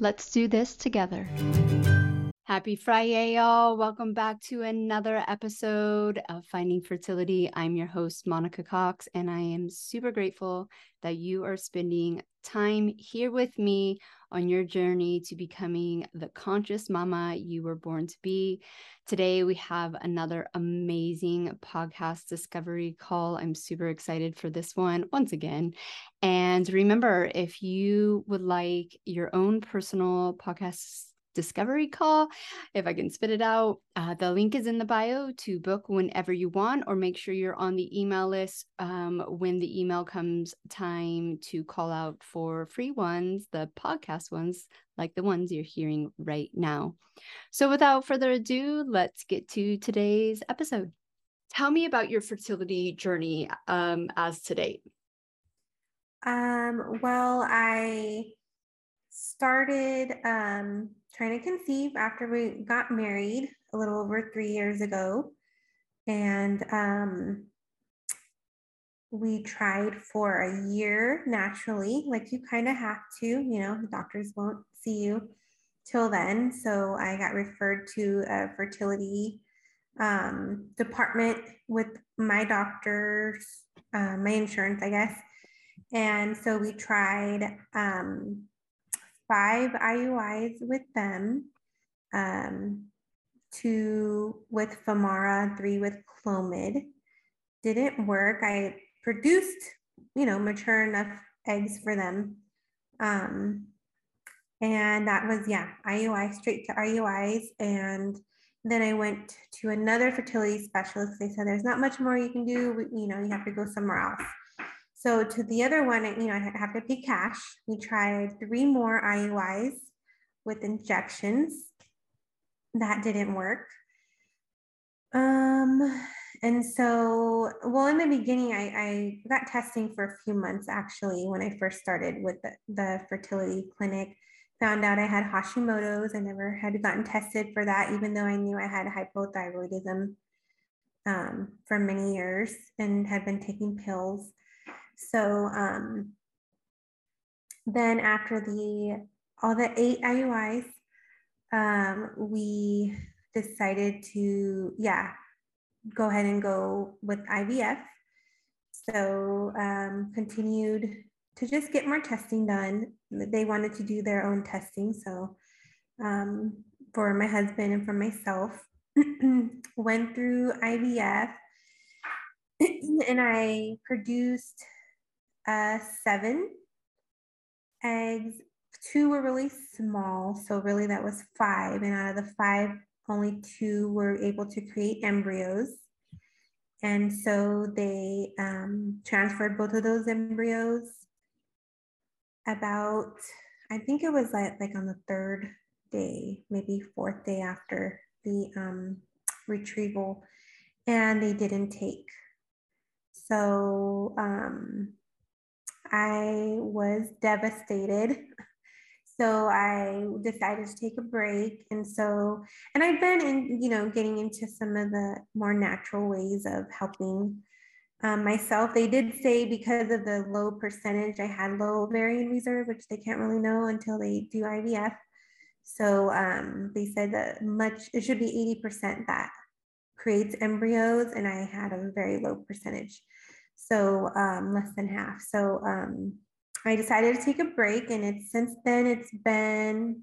Let's do this together. Happy Friday, y'all. Welcome back to another episode of Finding Fertility. I'm your host, Monica Cox, and I am super grateful that you are spending time here with me on your journey to becoming the conscious mama you were born to be. Today, we have another amazing podcast discovery call. I'm super excited for this one once again. And remember, if you would like your own personal podcast discovery call. If I can spit it out, uh, the link is in the bio to book whenever you want, or make sure you're on the email list um, when the email comes time to call out for free ones, the podcast ones, like the ones you're hearing right now. So, without further ado, let's get to today's episode. Tell me about your fertility journey um, as to date. Um, well, I started um, trying to conceive after we got married a little over three years ago. And um, we tried for a year naturally, like you kind of have to, you know, doctors won't see you till then. So I got referred to a fertility um, department with my doctors, uh, my insurance, I guess. And so we tried um, five IUIs with them, um, two with Femara, three with Clomid. Didn't work. I produced, you know, mature enough eggs for them. Um, and that was, yeah, IUI, straight to IUIs. And then I went to another fertility specialist. They said, there's not much more you can do. You know, you have to go somewhere else. So to the other one, you know, I have to pay cash. We tried three more IUIs with injections. That didn't work. Um, and so, well, in the beginning, I, I got testing for a few months actually when I first started with the, the fertility clinic. Found out I had Hashimoto's. I never had gotten tested for that, even though I knew I had hypothyroidism um, for many years and had been taking pills. So um, then after the all the eight IUIs, um, we decided to yeah go ahead and go with IVF. So um, continued to just get more testing done. They wanted to do their own testing, so um, for my husband and for myself, went through IVF, and I produced uh, seven eggs. Two were really small, so really that was five. And out of the five, only two were able to create embryos. And so they um, transferred both of those embryos about, I think it was like, like on the third day, maybe fourth day after the um, retrieval, and they didn't take. So um, I was devastated. So I decided to take a break. And so, and I've been in, you know, getting into some of the more natural ways of helping um, myself. They did say because of the low percentage, I had low ovarian reserve, which they can't really know until they do IVF. So um, they said that much, it should be 80% that creates embryos, and I had a very low percentage so um, less than half. So um, I decided to take a break, and it's since then it's been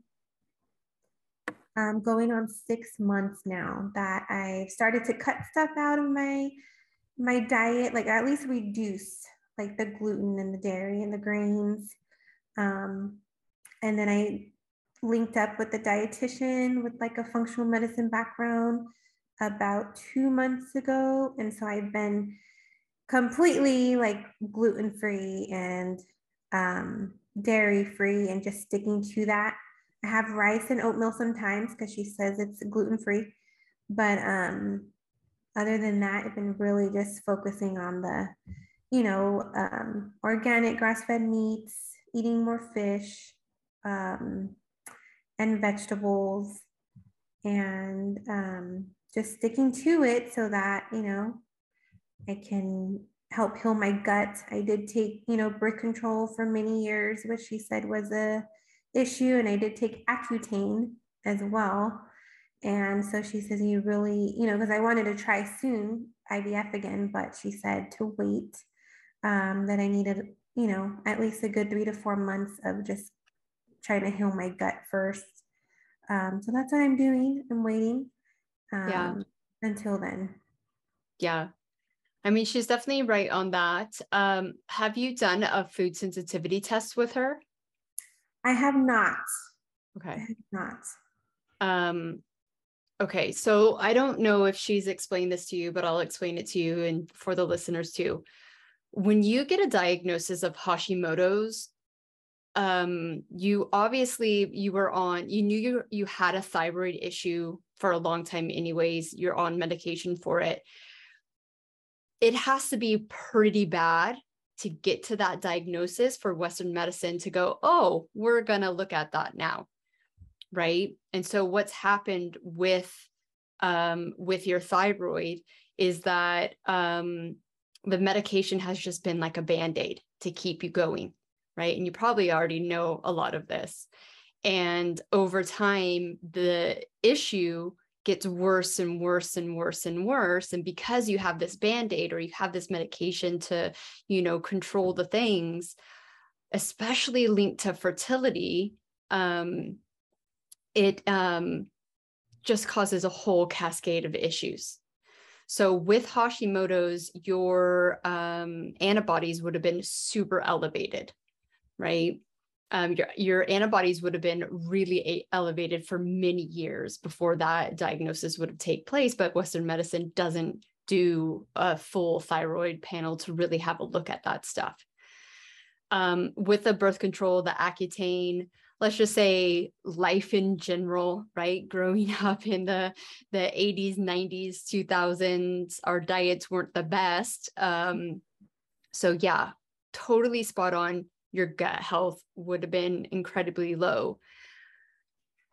um, going on six months now that I started to cut stuff out of my my diet, like at least reduce like the gluten and the dairy and the grains. Um, and then I linked up with the dietitian with like a functional medicine background about two months ago. And so I've been completely like gluten free and um, dairy free and just sticking to that. I have rice and oatmeal sometimes because she says it's gluten free. But um, other than that, I've been really just focusing on the, you know, um, organic grass fed meats, eating more fish um, and vegetables, and um, just sticking to it so that, you know, I can help heal my gut. I did take, you know, birth control for many years, which she said was a issue, and I did take Accutane as well. And so she says, you really, you know, because I wanted to try soon IVF again, but she said to wait, um, that I needed, you know, at least a good three to four months of just trying to heal my gut first. Um, so that's what I'm doing. I'm waiting um, yeah. until then. Yeah. I mean, she's definitely right on that. Um, have you done a food sensitivity test with her? I have not. Okay. I have not. Um, okay. So I don't know if she's explained this to you, but I'll explain it to you and for the listeners too. When you get a diagnosis of Hashimoto's, um, you obviously you were on, you knew you you had a thyroid issue for a long time, anyways. You're on medication for it. It has to be pretty bad to get to that diagnosis for Western medicine to go, oh, we're going to look at that now. Right. And so what's happened with um, with your thyroid is that um, the medication has just been like a band-aid to keep you going. Right. And you probably already know a lot of this. And over time, the issue gets worse and worse and worse and worse and because you have this band-aid or you have this medication to you know control the things especially linked to fertility um, it um, just causes a whole cascade of issues. So with hashimoto's your um, antibodies would have been super elevated right um, your, your antibodies would have been really elevated for many years before that diagnosis would have take place. But Western medicine doesn't do a full thyroid panel to really have a look at that stuff. Um, with the birth control, the Accutane, let's just say life in general, right? Growing up in the the 80s, 90s, 2000s, our diets weren't the best. Um, so yeah, totally spot on your gut health would have been incredibly low.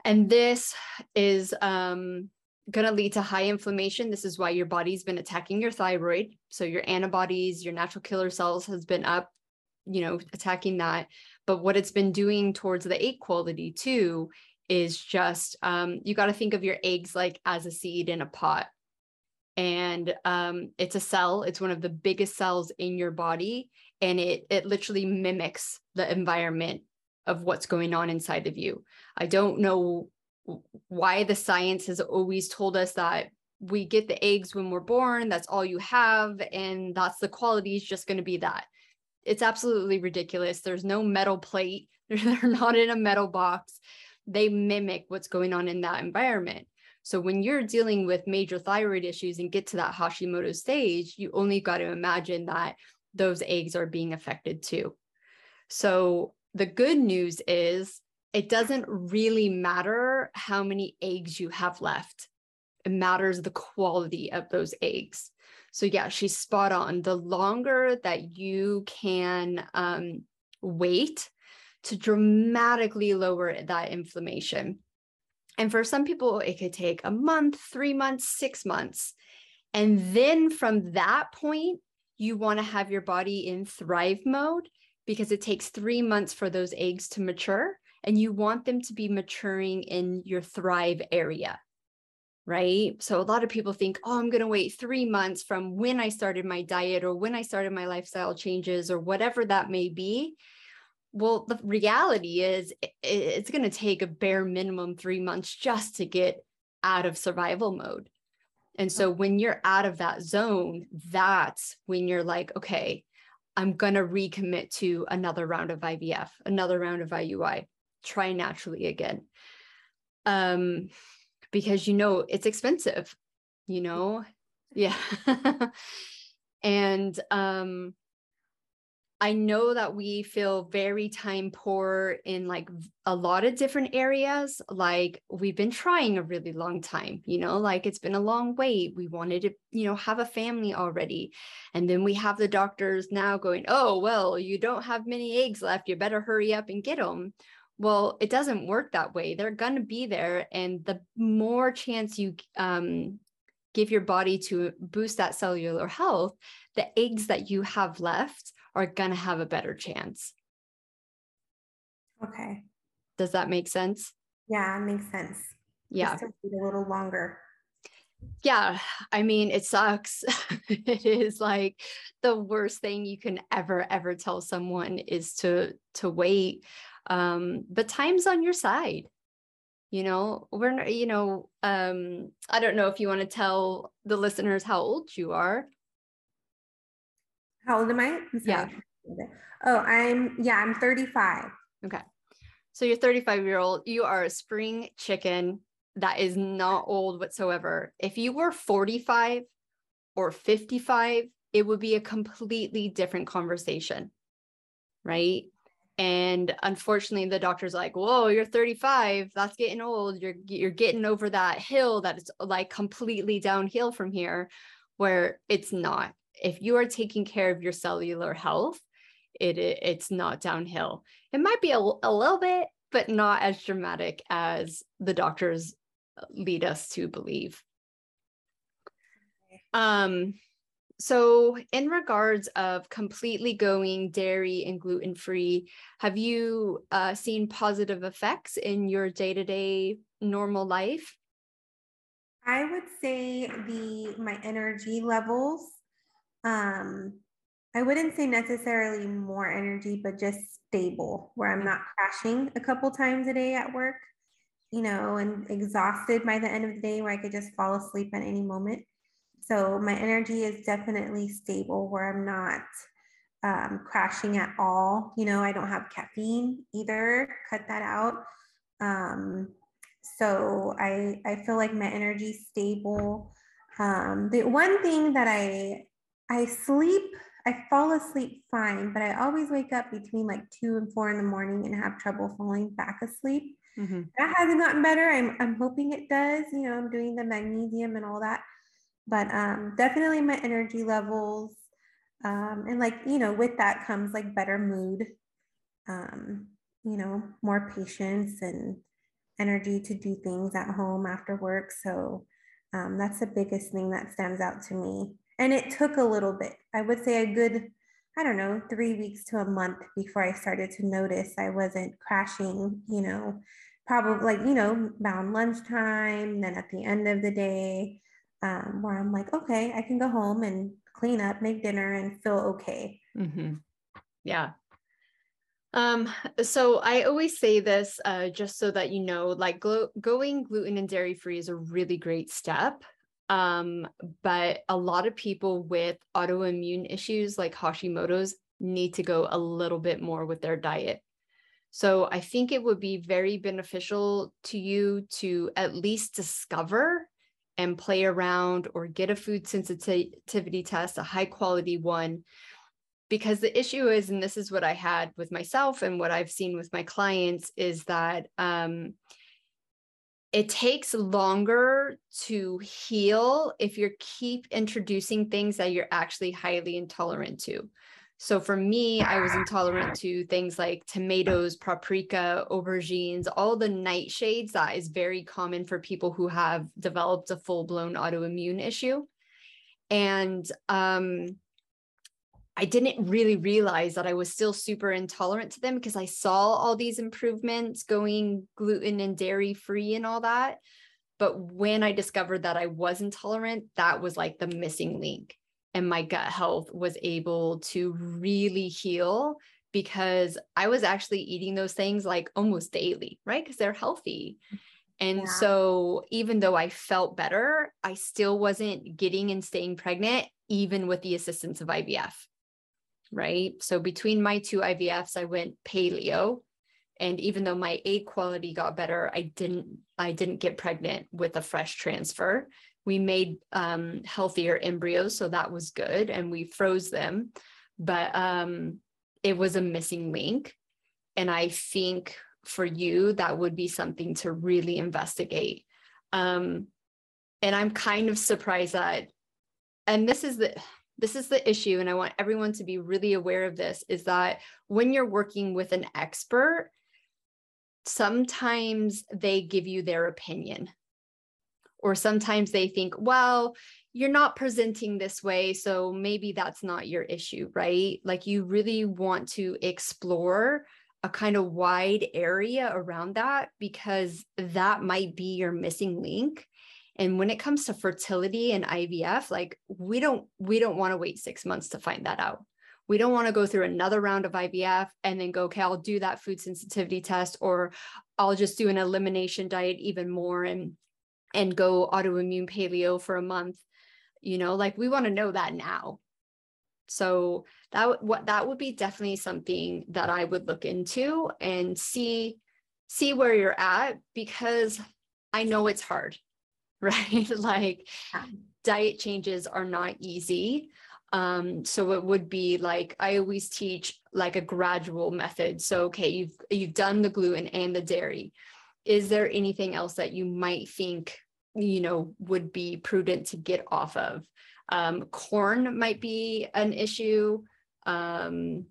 And this is um, going to lead to high inflammation. This is why your body's been attacking your thyroid. So your antibodies, your natural killer cells has been up, you know, attacking that. But what it's been doing towards the egg quality too is just um, you got to think of your eggs like as a seed in a pot. And um, it's a cell, it's one of the biggest cells in your body and it it literally mimics the environment of what's going on inside of you. I don't know why the science has always told us that we get the eggs when we're born, that's all you have, and that's the quality is just going to be that. It's absolutely ridiculous. There's no metal plate, they're not in a metal box. They mimic what's going on in that environment. So when you're dealing with major thyroid issues and get to that Hashimoto stage, you only got to imagine that those eggs are being affected too. So the good news is it doesn't really matter how many eggs you have left. It matters the quality of those eggs. So yeah, she's spot on. The longer that you can um, wait to dramatically lower that inflammation. And for some people, it could take a month, three months, six months. And then from that point, you want to have your body in thrive mode because it takes three months for those eggs to mature and you want them to be maturing in your thrive area right so a lot of people think oh i'm going to wait three months from when i started my diet or when i started my lifestyle changes or whatever that may be well, the reality is it's going to take a bare minimum three months just to get out of survival mode. And so when you're out of that zone, that's when you're like, okay, I'm going to recommit to another round of IVF, another round of IUI, try naturally again. Um, because you know it's expensive, you know? Yeah. and um I know that we feel very time poor in like a lot of different areas. Like we've been trying a really long time, you know, like it's been a long wait. We wanted to, you know, have a family already. And then we have the doctors now going, oh, well, you don't have many eggs left. You better hurry up and get them. Well, it doesn't work that way. They're going to be there. And the more chance you um, give your body to boost that cellular health, the eggs that you have left are going to have a better chance. Okay. Does that make sense? Yeah, it makes sense. Yeah. Just a little longer. Yeah, I mean, it sucks. it is like the worst thing you can ever ever tell someone is to to wait. Um, but time's on your side. You know, we're not, you know, um, I don't know if you want to tell the listeners how old you are. How old am I? Yeah. Oh, I'm yeah, I'm 35. Okay. So you're 35 year old, you are a spring chicken that is not old whatsoever. If you were 45 or 55, it would be a completely different conversation. Right. And unfortunately, the doctor's like, whoa, you're 35. That's getting old. You're you're getting over that hill that is like completely downhill from here, where it's not if you are taking care of your cellular health, it, it it's not downhill. It might be a, a little bit, but not as dramatic as the doctors lead us to believe. Um, so in regards of completely going dairy and gluten free, have you uh, seen positive effects in your day to day normal life? I would say the my energy levels um I wouldn't say necessarily more energy, but just stable, where I'm not crashing a couple times a day at work, you know, and exhausted by the end of the day where I could just fall asleep at any moment. So my energy is definitely stable where I'm not um, crashing at all. You know, I don't have caffeine either, cut that out. Um, so I, I feel like my energy stable. Um, the one thing that I I sleep, I fall asleep fine, but I always wake up between like two and four in the morning and have trouble falling back asleep. Mm-hmm. That hasn't gotten better. I'm, I'm hoping it does. You know, I'm doing the magnesium and all that. But um, definitely my energy levels. Um, and like, you know, with that comes like better mood, um, you know, more patience and energy to do things at home after work. So um, that's the biggest thing that stands out to me. And it took a little bit. I would say a good, I don't know, three weeks to a month before I started to notice I wasn't crashing, you know, probably like, you know, around lunchtime, then at the end of the day, um, where I'm like, okay, I can go home and clean up, make dinner, and feel okay. Mm-hmm. Yeah. Um, so I always say this uh, just so that you know, like going gluten and dairy free is a really great step. Um, but a lot of people with autoimmune issues like Hashimoto's need to go a little bit more with their diet. So I think it would be very beneficial to you to at least discover and play around or get a food sensitivity test, a high quality one. Because the issue is, and this is what I had with myself and what I've seen with my clients, is that um, it takes longer to heal if you keep introducing things that you're actually highly intolerant to. So for me, I was intolerant to things like tomatoes, paprika, aubergines, all the nightshades that is very common for people who have developed a full-blown autoimmune issue. And um, I didn't really realize that I was still super intolerant to them because I saw all these improvements going gluten and dairy free and all that. But when I discovered that I was intolerant, that was like the missing link. And my gut health was able to really heal because I was actually eating those things like almost daily, right? Because they're healthy. And yeah. so even though I felt better, I still wasn't getting and staying pregnant, even with the assistance of IVF. Right. So between my two IVFs, I went paleo. And even though my egg quality got better, I didn't I didn't get pregnant with a fresh transfer. We made um, healthier embryos, so that was good, and we froze them. But um, it was a missing link, and I think for you, that would be something to really investigate. Um, and I'm kind of surprised that, and this is the this is the issue, and I want everyone to be really aware of this, is that when you're working with an expert, sometimes they give you their opinion. Or sometimes they think, well, you're not presenting this way, so maybe that's not your issue, right? Like you really want to explore a kind of wide area around that because that might be your missing link and when it comes to fertility and IVF like we don't we don't want to wait 6 months to find that out. We don't want to go through another round of IVF and then go okay I'll do that food sensitivity test or I'll just do an elimination diet even more and and go autoimmune paleo for a month. You know like we want to know that now. So that what that would be definitely something that I would look into and see see where you're at because I know it's hard, right? like diet changes are not easy. Um, so it would be like I always teach like a gradual method. So okay, you've you've done the gluten and the dairy. Is there anything else that you might think you know would be prudent to get off of? Um, corn might be an issue. Um,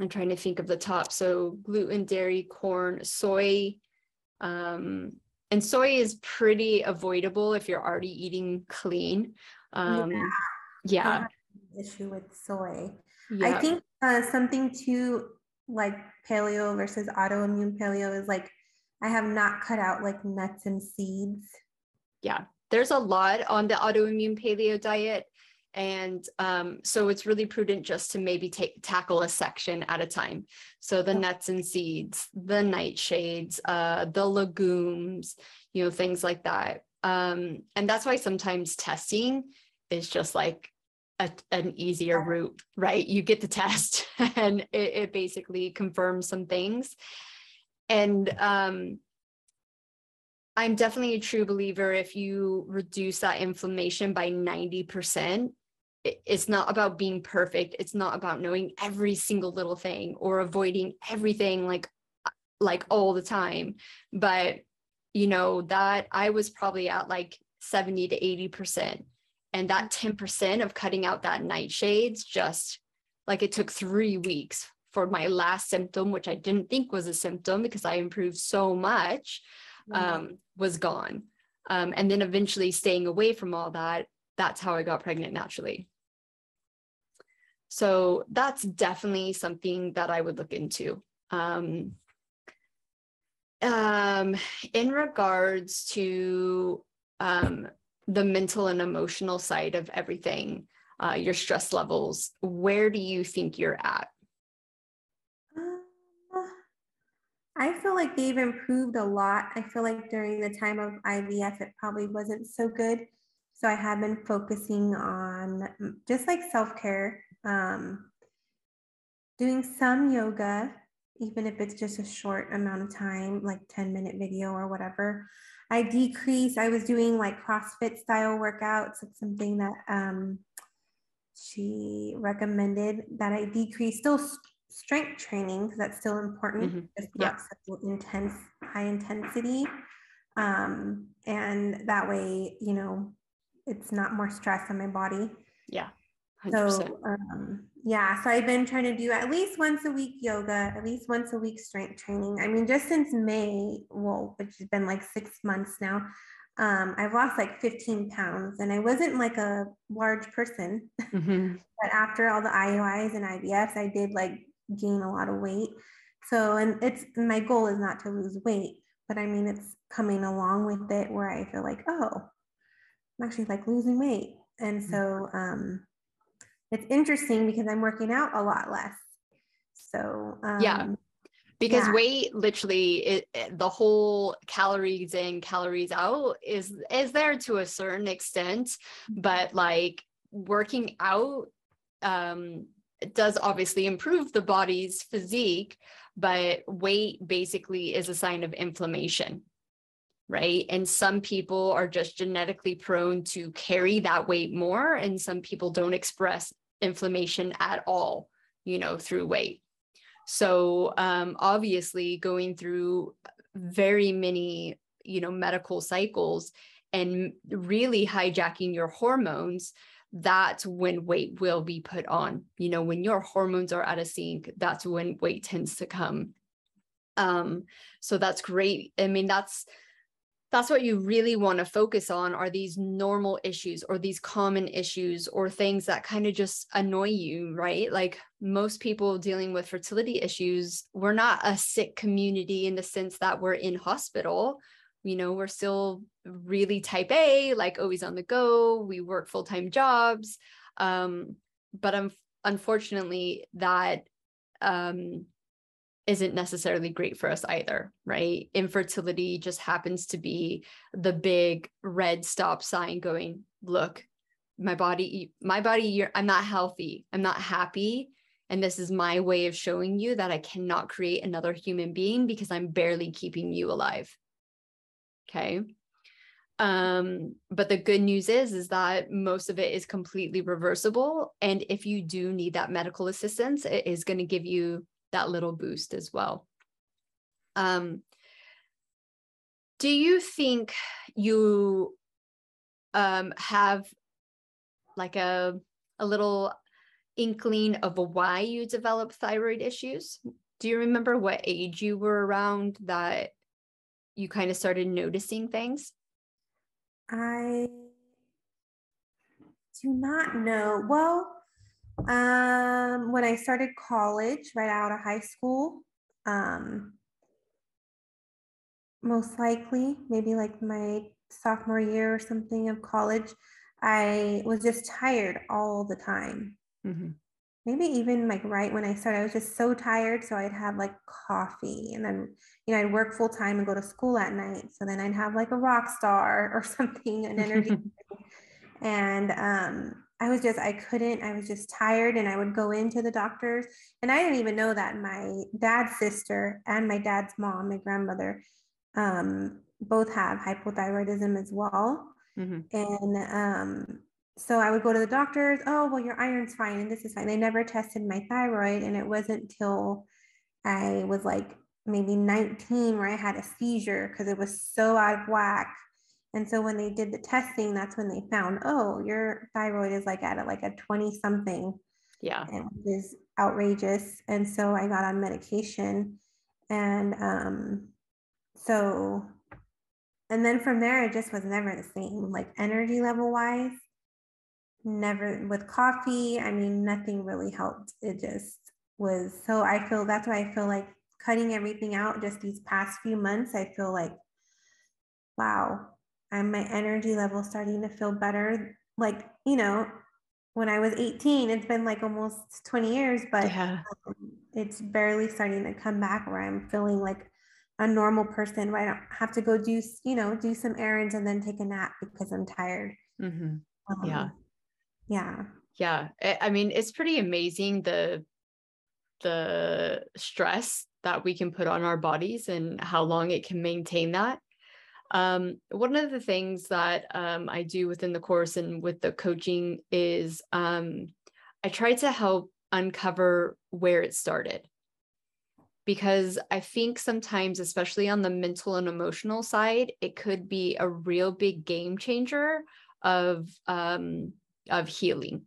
I'm trying to think of the top. So gluten, dairy, corn, soy. Um, and soy is pretty avoidable if you're already eating clean. Um, yeah. yeah. Issue with soy. Yeah. I think uh, something too like paleo versus autoimmune paleo is like I have not cut out like nuts and seeds. Yeah there's a lot on the autoimmune paleo diet. And um, so it's really prudent just to maybe take tackle a section at a time. So the nuts and seeds, the nightshades, uh, the legumes, you know, things like that. Um, and that's why sometimes testing is just like a, an easier route, right? You get the test and it, it basically confirms some things. And um, I'm definitely a true believer if you reduce that inflammation by 90%, it's not about being perfect. It's not about knowing every single little thing or avoiding everything like like all the time. But you know, that I was probably at like 70 to 80%. And that 10% of cutting out that nightshades just like it took three weeks for my last symptom, which I didn't think was a symptom because I improved so much um, was gone. Um, and then eventually staying away from all that, that's how I got pregnant naturally. So that's definitely something that I would look into. Um, um, in regards to um, the mental and emotional side of everything, uh, your stress levels, where do you think you're at? I feel like they've improved a lot. I feel like during the time of IVF, it probably wasn't so good. So I have been focusing on mm, just like self care, um, doing some yoga, even if it's just a short amount of time, like 10 minute video or whatever. I decrease, I was doing like CrossFit style workouts. It's something that um, she recommended that I decrease, still strength training because that's still important. Mm-hmm. It's not yeah. so intense, high intensity. Um, and that way, you know, it's not more stress on my body. Yeah. 100%. So, um, yeah, so I've been trying to do at least once a week yoga, at least once a week strength training. I mean, just since May, well, which has been like six months now, um, I've lost like 15 pounds and I wasn't like a large person. Mm-hmm. but after all the IUIs and IVFs, I did like gain a lot of weight. So, and it's my goal is not to lose weight, but I mean, it's coming along with it where I feel like, oh, I'm actually like losing weight. And mm. so, um, it's interesting because I'm working out a lot less. So um, yeah, because yeah. weight literally it, it- the whole calories in calories out is is there to a certain extent but like working out um it does obviously improve the body's physique but weight basically is a sign of inflammation right and some people are just genetically prone to carry that weight more and some people don't express inflammation at all you know through weight so um, obviously going through very many, you know, medical cycles and really hijacking your hormones, that's when weight will be put on. You know, when your hormones are out of sync, that's when weight tends to come. Um, so that's great. I mean, that's that's what you really want to focus on are these normal issues or these common issues or things that kind of just annoy you right? Like most people dealing with fertility issues we're not a sick community in the sense that we're in hospital. You know we're still really type a like always on the go. We work full-time jobs. Um, but um, unfortunately that um, isn't necessarily great for us either, right? Infertility just happens to be the big red stop sign going, look, my body, my body, I'm not healthy. I'm not happy. And this is my way of showing you that I cannot create another human being because I'm barely keeping you alive. Okay. Um, but the good news is, is that most of it is completely reversible. And if you do need that medical assistance, it is going to give you that little boost as well. Um, do you think you um, have like a a little inkling of why you developed thyroid issues? Do you remember what age you were around that you kind of started noticing things? I do not know. Well, um, when I started college, right out of high school, um, most likely, maybe like my sophomore year or something of college, I was just tired all the time. Mm-hmm. Maybe even like right when I started, I was just so tired. So I'd have like coffee and then, you know, I'd work full time and go to school at night. So then I'd have like a rock star or something, an energy. and um, I was just, I couldn't, I was just tired and I would go into the doctors. And I didn't even know that my dad's sister and my dad's mom, my grandmother, um, both have hypothyroidism as well. Mm-hmm. And um, so I would go to the doctors, oh, well, your iron's fine and this is fine. They never tested my thyroid. And it wasn't till I was like maybe 19 where I had a seizure because it was so out of whack and so when they did the testing, that's when they found, oh, your thyroid is like at a, like a 20 something. Yeah. And is outrageous. And so I got on medication. And um, so, and then from there, it just was never the same, like energy level wise. Never with coffee. I mean, nothing really helped. It just was so I feel that's why I feel like cutting everything out just these past few months, I feel like, wow, I'm my energy level starting to feel better. Like, you know, when I was 18, it's been like almost 20 years, but yeah. um, it's barely starting to come back where I'm feeling like a normal person where I don't have to go do, you know, do some errands and then take a nap because I'm tired. Mm-hmm. Um, yeah. Yeah. Yeah. I mean, it's pretty amazing the, the stress that we can put on our bodies and how long it can maintain that. Um, one of the things that um, I do within the course and with the coaching is um, I try to help uncover where it started. Because I think sometimes, especially on the mental and emotional side, it could be a real big game changer of um, of healing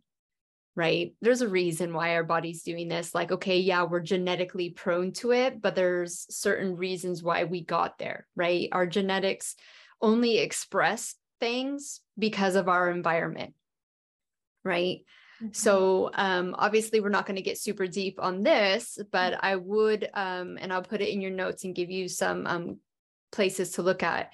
right? There's a reason why our body's doing this. Like, okay, yeah, we're genetically prone to it, but there's certain reasons why we got there, right? Our genetics only express things because of our environment, right? Mm-hmm. So um, obviously, we're not going to get super deep on this, but I would, um, and I'll put it in your notes and give you some um, places to look at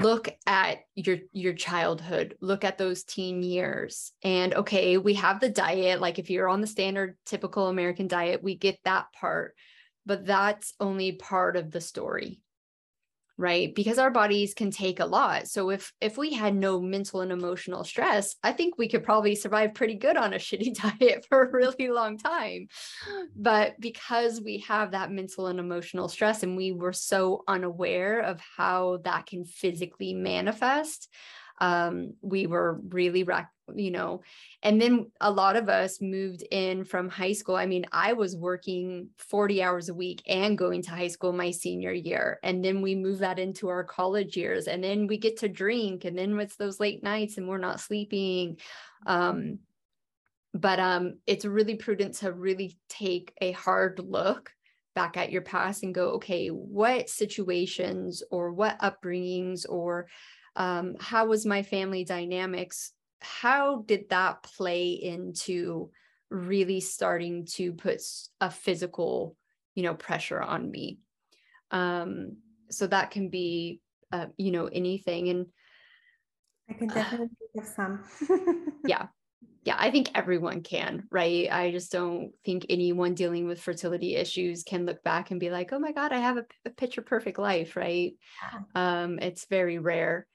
look at your your childhood look at those teen years and okay we have the diet like if you're on the standard typical american diet we get that part but that's only part of the story right? Because our bodies can take a lot. So if if we had no mental and emotional stress i think we could probably survive pretty good on a shitty diet for a really long time. But because we have that mental and emotional stress and we were so unaware of how that can physically manifest um, we were really you know and then a lot of us moved in from high school. I mean i was working 40 hours a week and going to high school my senior year and then we move that into our college years and then we get to drink and then it's those late nights and we're not sleeping um, but um, it's really prudent to really take a hard look back at your past and go okay what situations or what upbringings or um, how was my family dynamics? How did that play into really starting to put a physical you know pressure on me? Um so that can be uh, you know anything and i can definitely uh, think of some. Yeah. Yeah i think everyone can right? I just don't think anyone dealing with fertility issues can look back and be like oh my god i have a, a picture perfect life right? Um it's very rare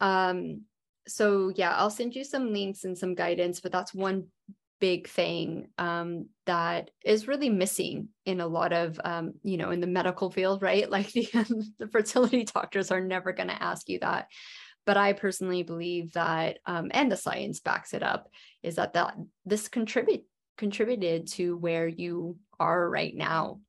um so yeah, I'll send you some links and some guidance, but that's one big thing um, that is really missing in a lot of um, you know in the medical field right? Like the, the fertility doctors are never going to ask you that. But i personally believe that um, and the science backs it up is that that this contribute contributed to where you are right now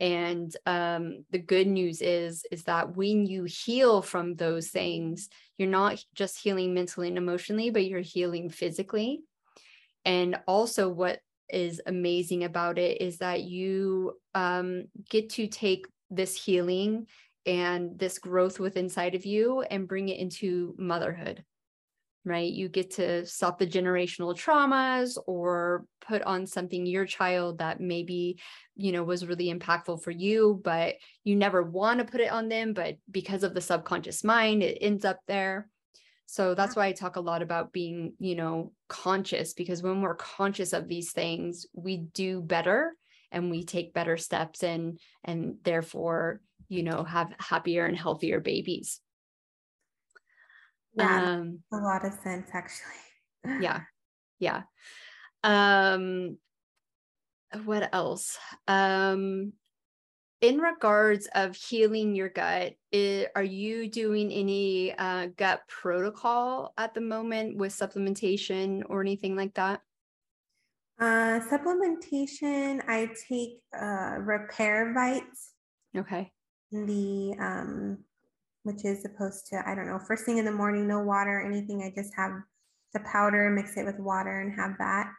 and um, the good news is is that when you heal from those things you're not just healing mentally and emotionally but you're healing physically. And also what is amazing about it is that you um, get to take this healing and this growth within inside of you and bring it into motherhood right? You get to stop the generational traumas or put on something your child that maybe, you know, was really impactful for you, but you never want to put it on them. But because of the subconscious mind, it ends up there. So that's why I talk a lot about being, you know, conscious because when we're conscious of these things, we do better and we take better steps and and therefore, you know, have happier and healthier babies. Yeah, um, a lot of sense actually. yeah, yeah. Um, what else? Um, in regards of healing your gut, it, are you doing any uh, gut protocol at the moment with supplementation or anything like that? Uh, supplementation, I take uh, RepairVites. Okay. The um, which is supposed to, I don't know, first thing in the morning, no water, anything. I just have the powder, mix it with water and have that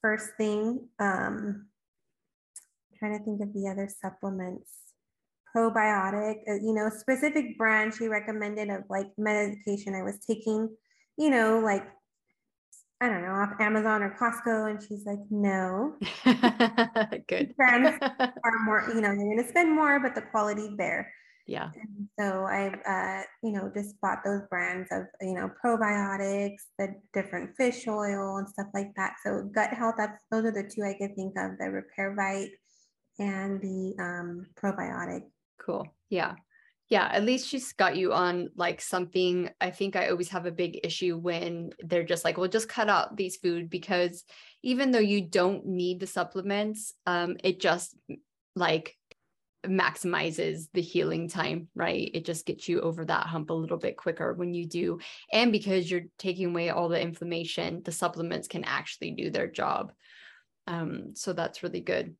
first thing. Um, I'm trying to think of the other supplements. Probiotic, uh, you know, specific brand she recommended of like medication I was taking, you know, like I don't know, off Amazon or Costco. And she's like, no. Good. Brands are more, you know, you're going to spend more, but the quality there yeah. And so i uh, you know just bought those brands of you know probiotics the different fish oil and stuff like that. So gut health that's those are the two i could think of the RepairVite and the um, probiotic. Cool. Yeah. Yeah at least she's got you on like something. I think i always have a big issue when they're just like well just cut out these food because even though you don't need the supplements um it just like maximizes the healing time, right? It just gets you over that hump a little bit quicker when you do. And because you're taking away all the inflammation, the supplements can actually do their job. Um, so that's really good.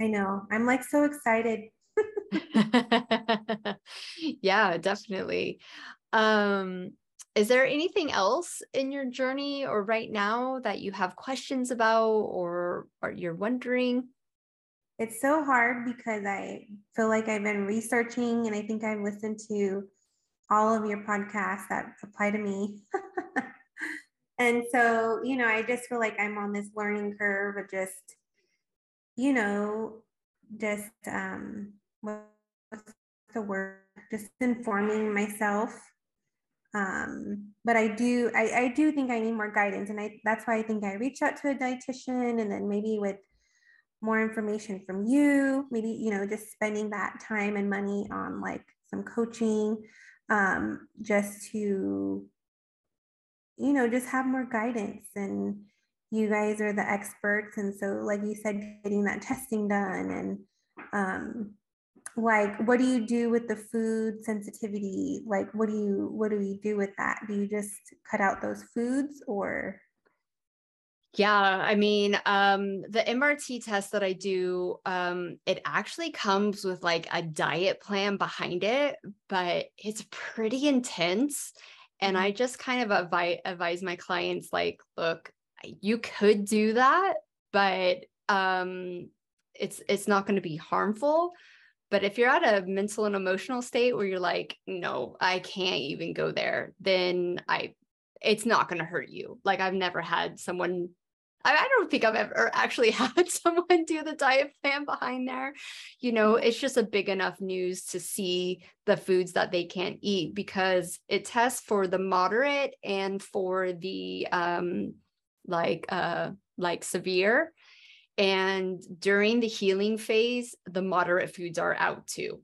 I know. I'm like so excited. yeah, definitely. Um, is there anything else in your journey or right now that you have questions about or, or you're wondering? It's so hard because I feel like I've been researching and I think I've listened to all of your podcasts that apply to me. and so, you know, I just feel like I'm on this learning curve of just, you know, just um, what's the word, just informing myself. Um, but I do, I, I do think I need more guidance. And I, that's why I think I reach out to a dietitian and then maybe with more information from you, maybe, you know, just spending that time and money on like some coaching, um, just to, you know, just have more guidance. And you guys are the experts. And so, like you said, getting that testing done and, um, like what do you do with the food sensitivity? Like what do you what do we do with that? Do you just cut out those foods or yeah i mean um the mrt test that i do um it actually comes with like a diet plan behind it but it's pretty intense and i mm-hmm. just kind of advise, advise my clients like look you could do that but um it's it's not going to be harmful but if you're at a mental and emotional state where you're like, no, I can't even go there, then I, it's not going to hurt you. Like I've never had someone, I, I don't think I've ever actually had someone do the diet plan behind there. You know, mm-hmm. it's just a big enough news to see the foods that they can't eat because it tests for the moderate and for the um like uh like severe and during the healing phase, the moderate foods are out too.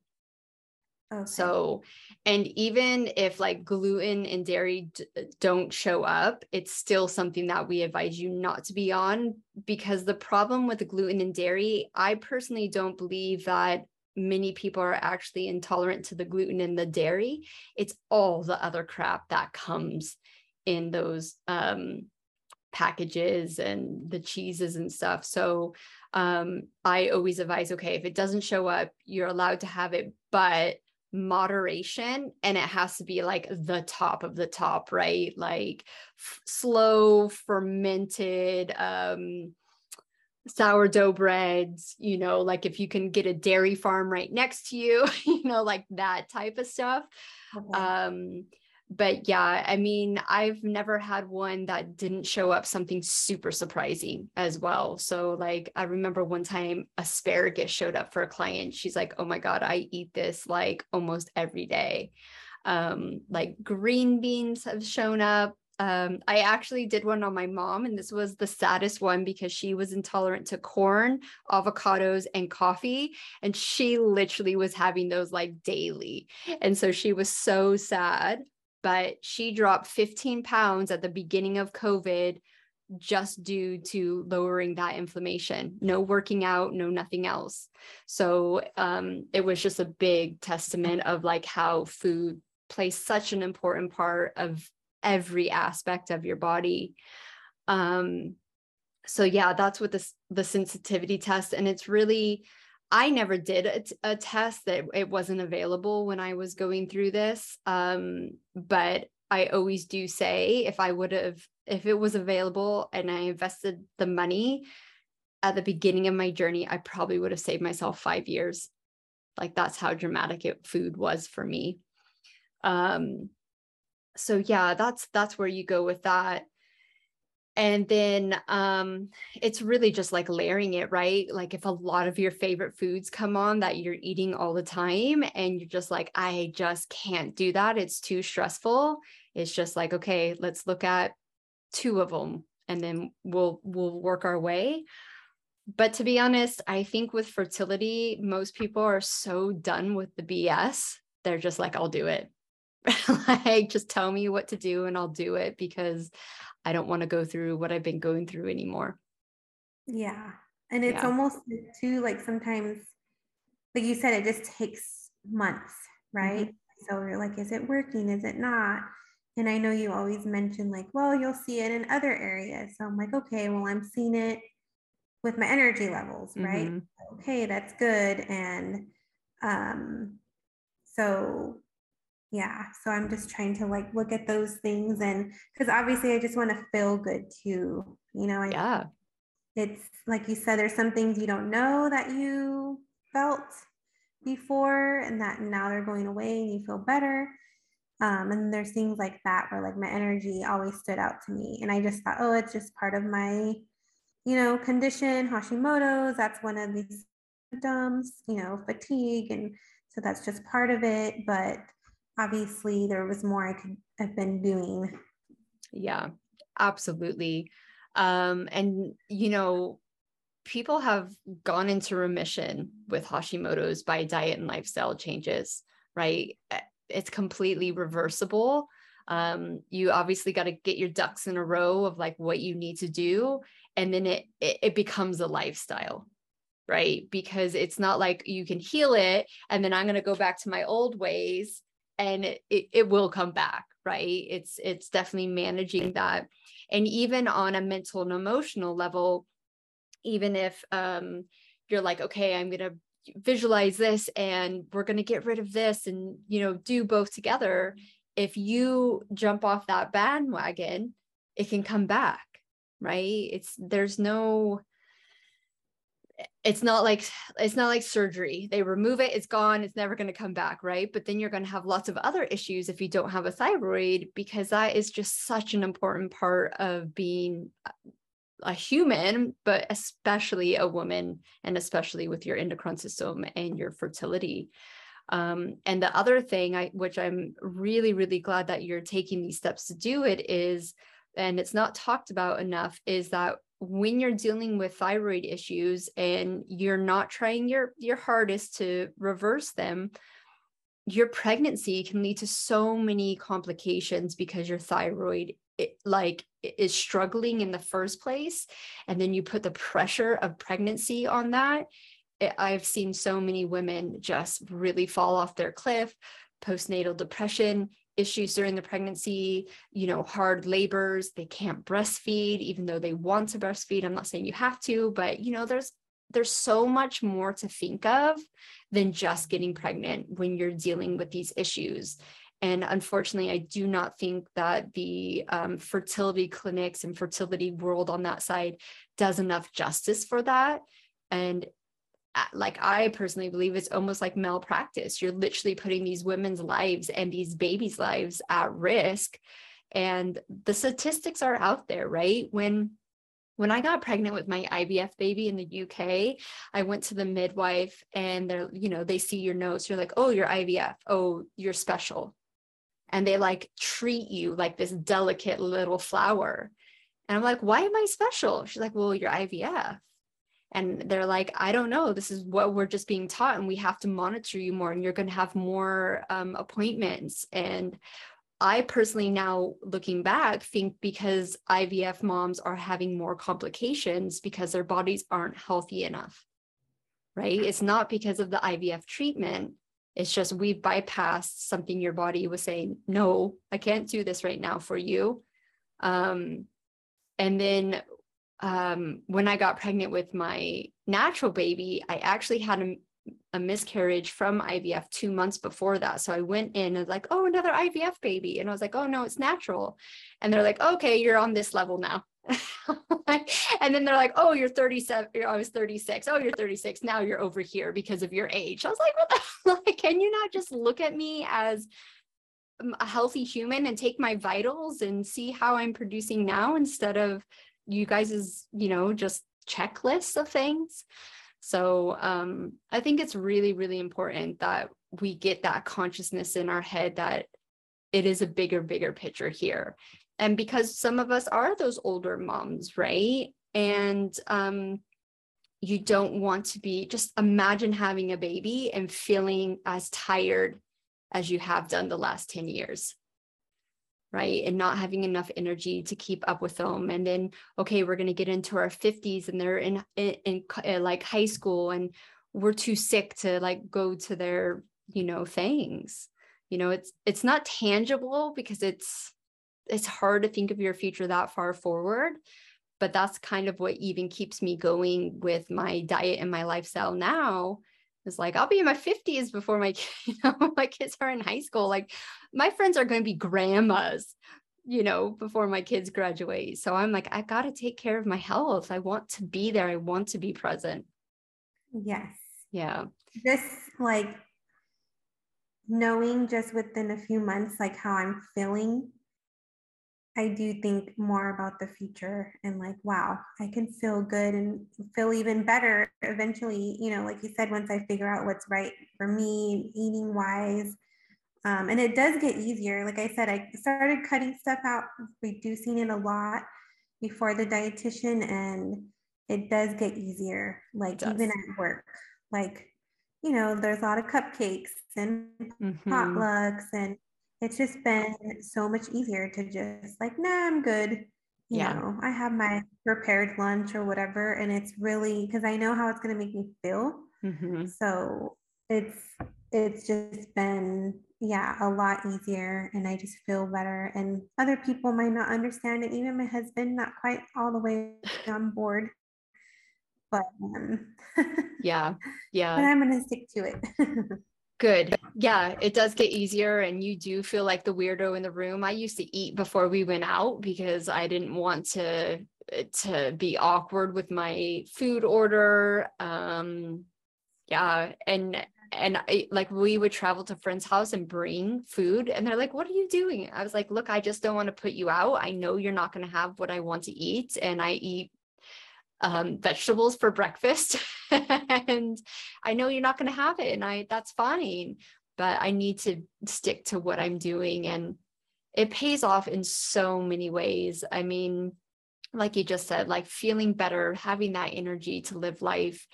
Okay. So, and even if like gluten and dairy d- don't show up, it's still something that we advise you not to be on because the problem with gluten and dairy, I personally don't believe that many people are actually intolerant to the gluten and the dairy. It's all the other crap that comes in those um, packages and the cheeses and stuff. So um, I always advise okay, if it doesn't show up, you're allowed to have it, but moderation and it has to be like the top of the top, right? Like f- slow fermented um sourdough breads, you know, like if you can get a dairy farm right next to you, you know, like that type of stuff. Okay. Um but yeah, I mean, I've never had one that didn't show up something super surprising as well. So, like, I remember one time asparagus showed up for a client. She's like, oh my God, I eat this like almost every day. Um, like, green beans have shown up. Um, I actually did one on my mom, and this was the saddest one because she was intolerant to corn, avocados, and coffee. And she literally was having those like daily. And so she was so sad but she dropped 15 pounds at the beginning of COVID just due to lowering that inflammation. No working out, no nothing else. So um, it was just a big testament of like how food plays such an important part of every aspect of your body. Um, so yeah, that's what this the sensitivity test, and it's really I never did a, test that it wasn't available when I was going through this. Um, but I always do say if I would have, if it was available and I invested the money at the beginning of my journey, I probably would have saved myself five years. Like that's how dramatic it, food was for me. Um, so yeah, that's that's where you go with that and then um it's really just like layering it right? Like if a lot of your favorite foods come on that you're eating all the time and you're just like i just can't do that. It's too stressful. It's just like okay let's look at two of them and then we'll we'll work our way. But to be honest i think with fertility most people are so done with the bs they're just like i'll do it like just tell me what to do and i'll do it because I don't want to go through what I've been going through anymore. Yeah. And it's yeah. almost too like sometimes, like you said, it just takes months, right? Mm-hmm. So you're like, is it working? Is it not? And I know you always mention, like, well, you'll see it in other areas. So I'm like, okay, well, I'm seeing it with my energy levels, right? Mm-hmm. Okay, that's good. And um, so yeah so i'm just trying to like look at those things and because obviously i just want to feel good too you know I, yeah it's like you said there's some things you don't know that you felt before and that now they're going away and you feel better um, and there's things like that where like my energy always stood out to me and i just thought oh it's just part of my you know condition hashimoto's that's one of these symptoms you know fatigue and So that's just part of it. But obviously, there was more I could have been doing. Yeah, absolutely. Um, and, you know, people have gone into remission with Hashimoto's by diet and lifestyle changes, right? Eh, it's completely reversible. Um, you obviously got to get your ducks in a row of like what you need to do. And then it, it, it becomes a lifestyle, right? Because it's not like you can heal it and then I'm going to go back to my old ways and it, it, will come back, right? It's, it's definitely managing that. And even on a mental and emotional level, even if um, you're like, okay, I'm going to visualize this and we're going to get rid of this and, you know, do both together. If you jump off that bandwagon, it can come back, right? It's, there's no, it's not like it's not like surgery they remove it it's gone it's never going to come back right but then you're going to have lots of other issues if you don't have a thyroid because that is just such an important part of being a human, but especially a woman, and especially with your endocrine system and your fertility. Um, and the other thing, I, which I'm really, really glad that you're taking these steps to do it, is, and it's not talked about enough, is that when you're dealing with thyroid issues and you're not trying your your hardest to reverse them, your pregnancy can lead to so many complications because your thyroid it, like is struggling in the first place and then you put the pressure of pregnancy on that. It, i've seen so many women just really fall off their cliff postnatal depression issues during the pregnancy you know hard labors they can't breastfeed even though they want to breastfeed i'm not saying you have to but you know there's there's so much more to think of than just getting pregnant when you're dealing with these issues and unfortunately, I do not think that the um, fertility clinics and fertility world on that side does enough justice for that. And like I personally believe it's almost like malpractice. You're literally putting these women's lives and these babies' lives at risk. And the statistics are out there, right? When when I got pregnant with my IVF baby in the UK, I went to the midwife and they're, you know, they see your notes. You're like, oh, you're IVF. Oh, you're special and they like treat you like this delicate little flower. And I'm like, why am I special? She's like, well, you're IVF. And they're like, I don't know. This is what we're just being taught, and we have to monitor you more, and you're going to have more um, appointments. And I personally, now looking back, think because IVF moms are having more complications because their bodies aren't healthy enough, right? It's not because of the IVF treatment, it's just we've bypassed something your body was saying, no, I can't do this right now for you. Um, and then um, when I got pregnant with my natural baby, I actually had a, a, miscarriage from IVF two months before that. So I went in and like, oh, another IVF baby. And I was like, oh, no, it's natural. And they're like, okay, you're on this level now. and then they're like, oh, you're 37. I was 36. Oh, you're 36. Now you're over here because of your age. I was like, what the like, can you not just look at me as a healthy human and take my vitals and see how I'm producing now instead of you guys's, you know, just checklists of things. So um, I think it's really, really important that we get that consciousness in our head that it is a bigger, bigger picture here. And because some of us are those older moms right? And um, you don't want to be just imagine having a baby and feeling as tired as you have done the last 10 years right? And not having enough energy to keep up with them. And then okay we're going to get into our 50s and they're in, in, in uh, like high school and we're too sick to like go to their you know things. You know it's it's not tangible because it's it's hard to think of your future that far forward. But that's kind of what even keeps me going with my diet and my lifestyle now is like I'll be in my 50s before my you know my kids are in high school like my friends are going to be grandmas you know before my kids graduate. So I'm like I got to take care of my health. I want to be there. I want to be present. Yes. Yeah. Just like knowing just within a few months like how I'm feeling I do think more about the future and like, wow, I can feel good and feel even better eventually, you know, like you said, once I figure out what's right for me, eating wise. Um, and it does get easier. Like I said, I started cutting stuff out, reducing it a lot before the dietitian, and it does get easier, like even at work. Like, you know, there's a lot of cupcakes and mm-hmm. potlucks and it's just been so much easier to just like, nah, I'm good. You yeah. know, I have my prepared lunch or whatever. And it's really because I know how it's gonna make me feel. Mm-hmm. So it's it's just been yeah a lot easier and i just feel better and other people might not understand it even my husband not quite all the way on board but um, yeah yeah but i'm gonna stick to it Good. Yeah, it does get easier and you do feel like the weirdo in the room. I used to eat before we went out because I didn't want to to be awkward with my food order. Um yeah, and and I, like we would travel to friends' house and bring food and they're like what are you doing i was like look i just don't want to put you out i know you're not going to have what i want to eat and i eat um, vegetables for breakfast. And I know you're not going to have it and I that's fine but I need to stick to what I'm doing and it pays off in so many ways. I mean like you just said like feeling better having that energy to live life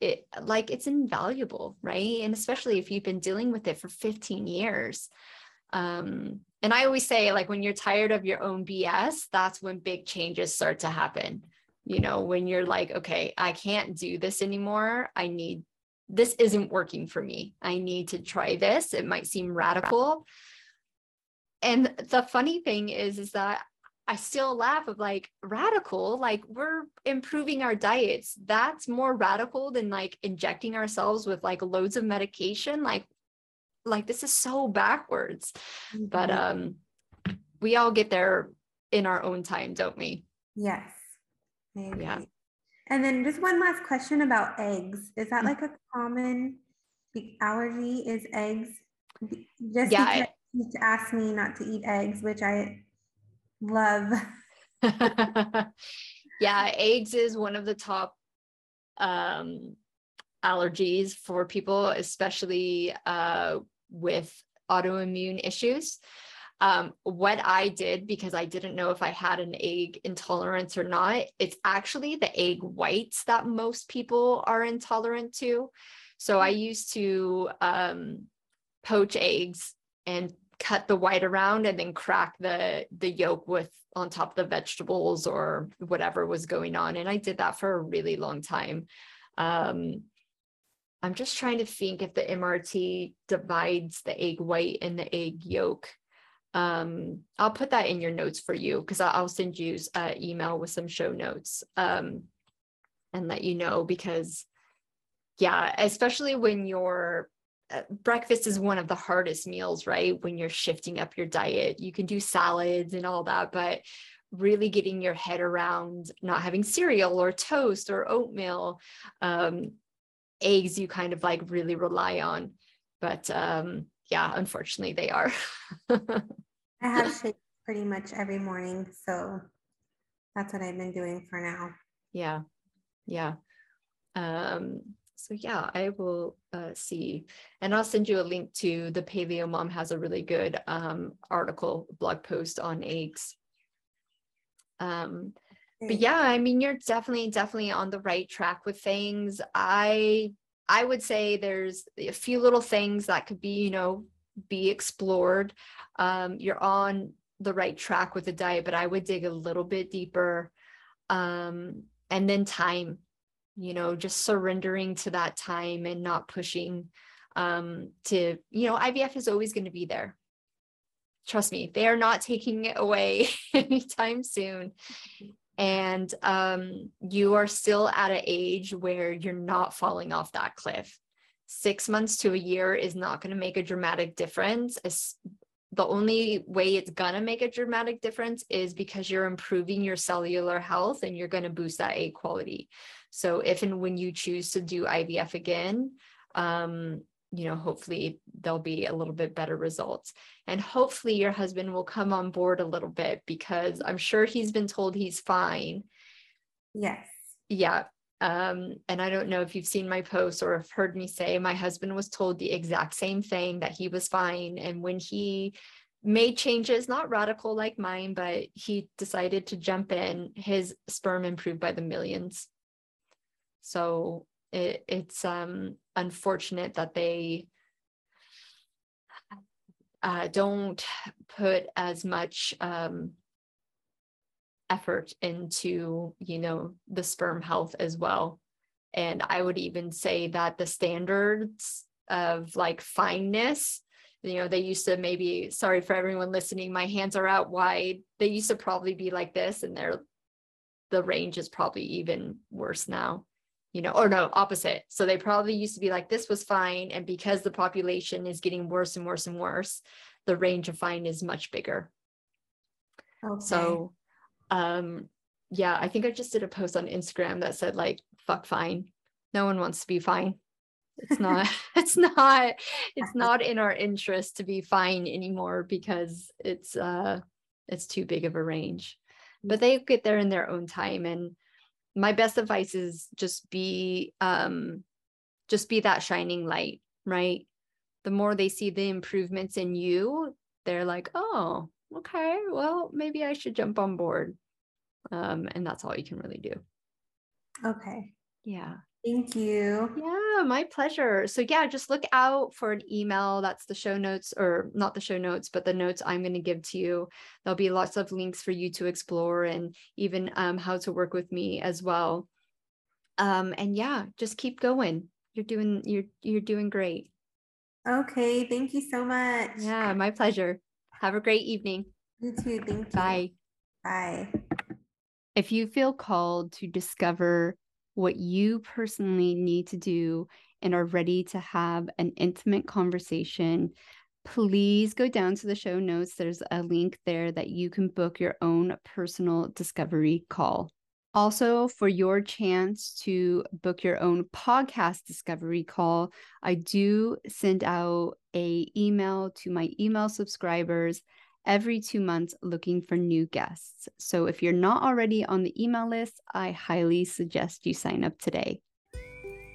it like it's invaluable right? And especially if you've been dealing with it for 15 years. Um and I always say like when you're tired of your own BS that's when big changes start to happen you know when you're like okay i can't do this anymore. I need this isn't working for me. I need to try this. It might seem radical. And the funny thing is is that i still laugh of like radical like we're improving our diets. That's more radical than like injecting ourselves with like loads of medication. Like like this is so backwards. Mm-hmm. but um we all get there in our own time don't we? Yes Maybe. Yeah. And then just one last question about eggs. Is that mm. like a common allergy? Is eggs? Just yeah, because to ask me not to eat eggs, which I love. yeah, eggs is one of the top um, allergies for people, especially uh, with autoimmune issues. Um, what I did, because I didn't know if I had an egg intolerance or not, it's actually the egg whites that most people are intolerant to. So I used to um, poach eggs and cut the white around and then crack the the yolk with on top of the vegetables or whatever was going on. And i did that for a really long time. Um, i'm just trying to think if the mrt divides the egg white and the egg yolk um, I'll put that in your notes for you because I'll send you an email with some show notes um, and let you know because, yeah, especially when your uh, breakfast is one of the hardest meals, right? When you're shifting up your diet, you can do salads and all that, but really getting your head around not having cereal or toast or oatmeal, um, eggs, you kind of like really rely on. But um, yeah, unfortunately, they are. I have shakes pretty much every morning. So that's what I've been doing for now. Yeah. Yeah. Um, so yeah, I will uh, see, and I'll send you a link to the Paleo Mom has a really good um, article, blog post on eggs. Um, but yeah, I mean, you're definitely, definitely on the right track with things. I, I would say there's a few little things that could be, you know, be explored um, you're on the right track with the diet, but I would dig a little bit deeper. Um, and then time, you know, just surrendering to that time and not pushing um, to, you know, IVF is always going to be there. Trust me, they are not taking it away anytime soon. And um, you are still at an age where you're not falling off that cliff six months to a year is not going to make a dramatic difference the only way it's going to make a dramatic difference is because you're improving your cellular health and you're going to boost that egg quality. So if and when you choose to do IVF again, um, you know, hopefully there'll be a little bit better results. And hopefully your husband will come on board a little bit because I'm sure he's been told he's fine. Yes. Yeah. Um, and I don't know if you've seen my posts or have heard me say my husband was told the exact same thing that he was fine. And when he made changes, not radical like mine, but he decided to jump in, his sperm improved by the millions. So it, it's um, unfortunate that they uh, don't put as much um, effort into you know the sperm health as well. And i would even say that the standards of like fineness you know they used to maybe sorry for everyone listening my hands are out wide. They used to probably be like this and they're the range is probably even worse now you know or no opposite. So they probably used to be like this was fine and because the population is getting worse and worse and worse the range of fine is much bigger. Okay. so um yeah i think i just did a post on instagram that said like fuck fine. No one wants to be fine. It's not it's not it's not in our interest to be fine anymore because it's uh it's too big of a range. But they get there in their own time and my best advice is just be um just be that shining light right? The more they see the improvements in you they're like oh okay, well, maybe I should jump on board. Um, and that's all you can really do. Okay. Yeah. Thank you. Yeah, my pleasure. So, yeah, just look out for an email. That's the show notes, or not the show notes, but the notes I'm going to give to you. There'll be lots of links for you to explore and even um, how to work with me as well. Um, and yeah, just keep going. You're doing you're you're doing great. Okay, thank you so much. Yeah, my pleasure. Have a great evening. You too. Thank you. Bye. Bye. If you feel called to discover what you personally need to do and are ready to have an intimate conversation, please go down to the show notes. There's a link there that you can book your own personal discovery call. Also, for your chance to book your own podcast discovery call, I do send out a email to my email subscribers every 2 months looking for new guests. So if you're not already on the email list, I highly suggest you sign up today.